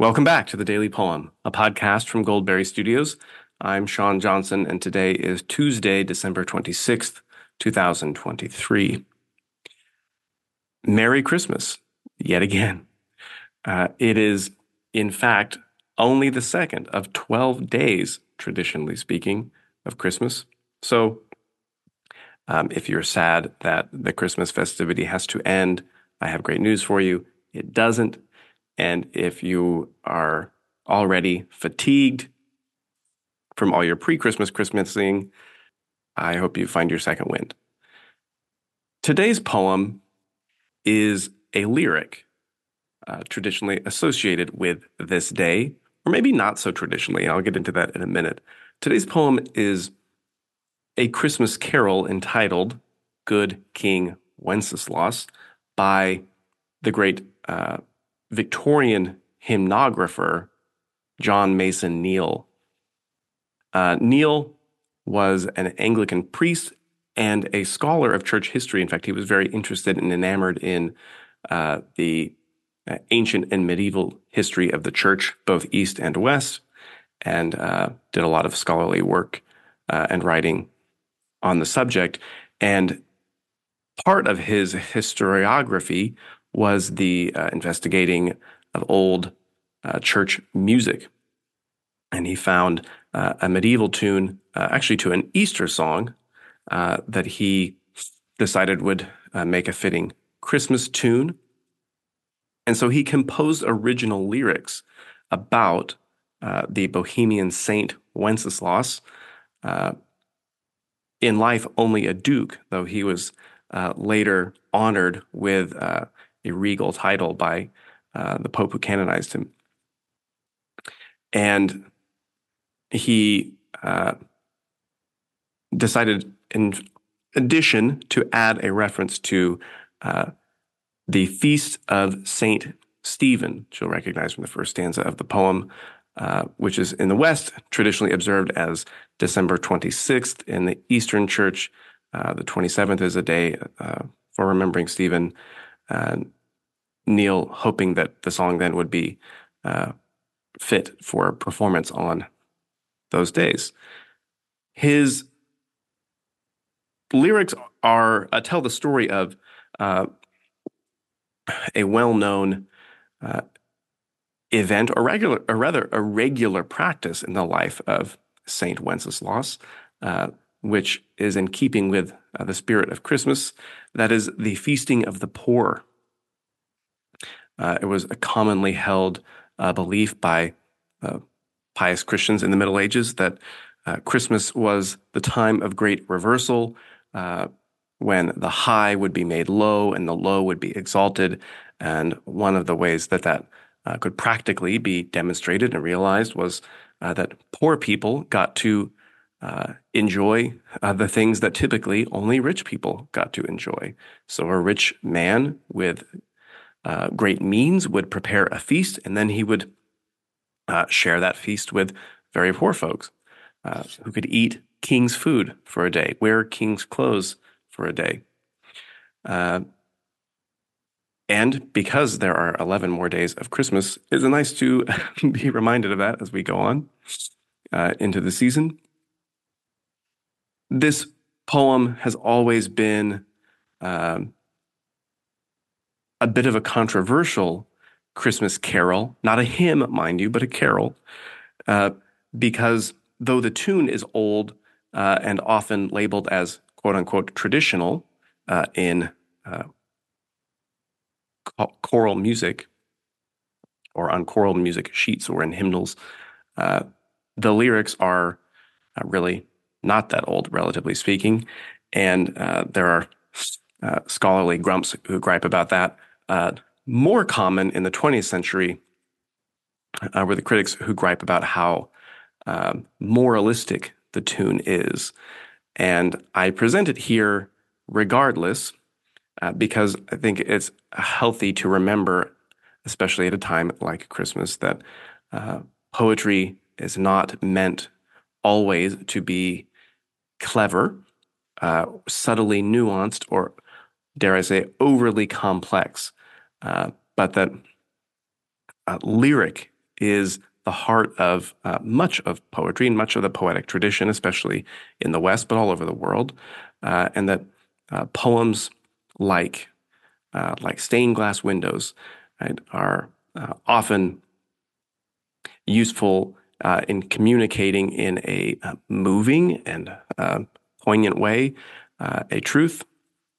Welcome back to the Daily Poem, a podcast from Goldberry Studios. I'm Sean Johnson, and today is Tuesday, December 26th, 2023. Merry Christmas, yet again. Uh, it is, in fact, only the second of 12 days, traditionally speaking, of Christmas. So, um, if you're sad that the Christmas festivity has to end, I have great news for you. It doesn't. And if you are already fatigued from all your pre Christmas Christmasing, I hope you find your second wind. Today's poem is a lyric uh, traditionally associated with this day, or maybe not so traditionally. I'll get into that in a minute. Today's poem is a Christmas carol entitled Good King Wenceslas by the great uh, Victorian hymnographer John Mason Neale. Uh, Neale was an Anglican priest and a scholar of church history. In fact, he was very interested and enamored in uh, the uh, ancient and medieval history of the church, both East and West, and uh, did a lot of scholarly work uh, and writing on the subject. And part of his historiography was the uh, investigating of old uh, church music. And he found uh, a medieval tune, uh, actually to an Easter song, uh, that he decided would uh, make a fitting Christmas tune. And so he composed original lyrics about the Bohemian saint Wenceslas, in life only a duke, though he was later honored with a regal title by uh, the Pope who canonized him. And he uh, decided, in addition, to add a reference to uh, the feast of Saint Stephen, which you'll recognize from the first stanza of the poem, uh, which is in the West traditionally observed as December 26th. In the Eastern Church, uh, the 27th is a day uh, for remembering Stephen. Neale hoping that the song then would be uh, fit for performance on those days. His lyrics are uh, tell the story of uh, a well-known uh, event, or regular, or rather, a regular practice in the life of Saint Wenceslas, uh, which is in keeping with uh, the spirit of Christmas. That is the feasting of the poor. Uh, it was a commonly held uh, belief by uh, pious Christians in the Middle Ages that uh, Christmas was the time of great reversal uh, when the high would be made low and the low would be exalted. And one of the ways that that could practically be demonstrated and realized was that poor people got to uh, enjoy uh, the things that typically only rich people got to enjoy. So, a rich man with uh, great means would prepare a feast, and then he would uh, share that feast with very poor folks uh, who could eat king's food for a day, wear king's clothes for a day. Uh, and because there are 11 more days of Christmas, it's nice to be reminded of that as we go on into the season. This poem has always been um, a bit of a controversial Christmas carol, not a hymn, mind you, but a carol, uh, because though the tune is old uh, and often labeled as quote unquote traditional uh, in uh, choral music or on choral music sheets or in hymnals, uh, the lyrics are uh, really not that old, relatively speaking. And there are scholarly grumps who gripe about that uh, more common in the 20th century uh, were the critics who gripe about how uh, moralistic the tune is. And I present it here regardless uh, because I think it's healthy to remember, especially at a time like Christmas, that uh, poetry is not meant always to be clever, uh, subtly nuanced, or dare I say, overly complex. Uh, but that uh, lyric is the heart of uh, much of poetry and much of the poetic tradition, especially in the West, but all over the world, uh, and that uh, poems like like stained glass windows right, are often useful uh, in communicating in a uh, moving and uh, poignant way uh, a truth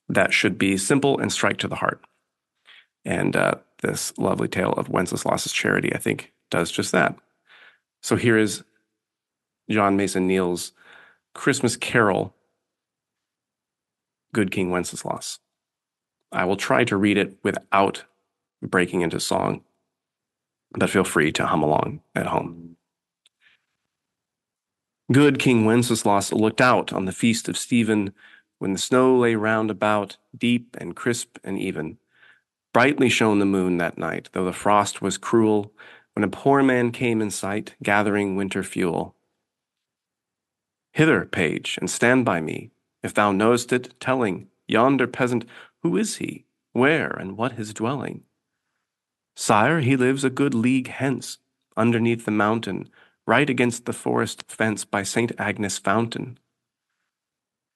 that should be simple and strike to the heart. And this lovely tale of Wenceslas's charity, I think, does just that. So here is John Mason Neale's Christmas Carol, Good King Wenceslas. I will try to read it without breaking into song, but feel free to hum along at home. Good King Wenceslas looked out on the feast of Stephen when the snow lay round about, deep and crisp and even. Brightly shone the moon that night, though the frost was cruel, when a poor man came in sight, gathering winter fuel. Hither, page, and stand by me, if thou knowest it, telling yonder peasant who is he, where, and what his dwelling. Sire, he lives a good league hence, underneath the mountain, right against the forest fence by St. Agnes fountain.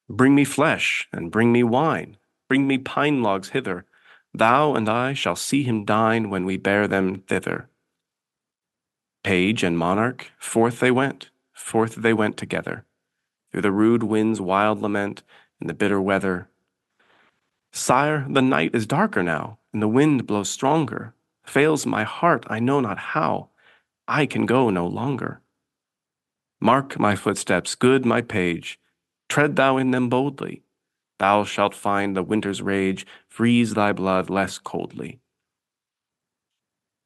Bring me flesh, and bring me wine, bring me pine logs hither, Thou and I shall see him dine when we bear them thither. Page and monarch, forth they went, forth they went together, through the rude wind's wild lament, and the bitter weather. Sire, the night is darker now, and the wind blows stronger. Fails my heart, I know not how. I can go no longer. Mark my footsteps, good my page. Tread thou in them boldly. Thou shalt find the winter's rage freeze thy blood less coldly.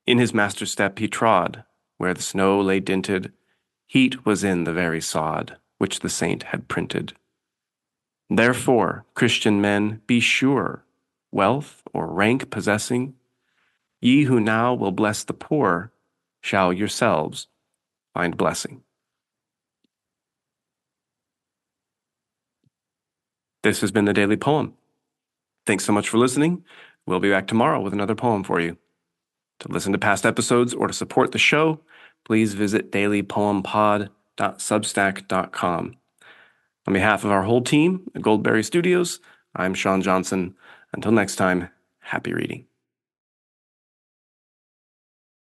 In his master's step he trod, where the snow lay dinted, heat was in the very sod which the saint had printed. Therefore, Christian men, be sure, wealth or rank possessing, ye who now will bless the poor, shall yourselves find blessing. This has been the Daily Poem. Thanks so much for listening. We'll be back tomorrow with another poem for you. To listen to past episodes or to support the show, please visit dailypoempod.substack.com. On behalf of our whole team at Goldberry Studios, I'm Sean Johnson. Until next time, happy reading.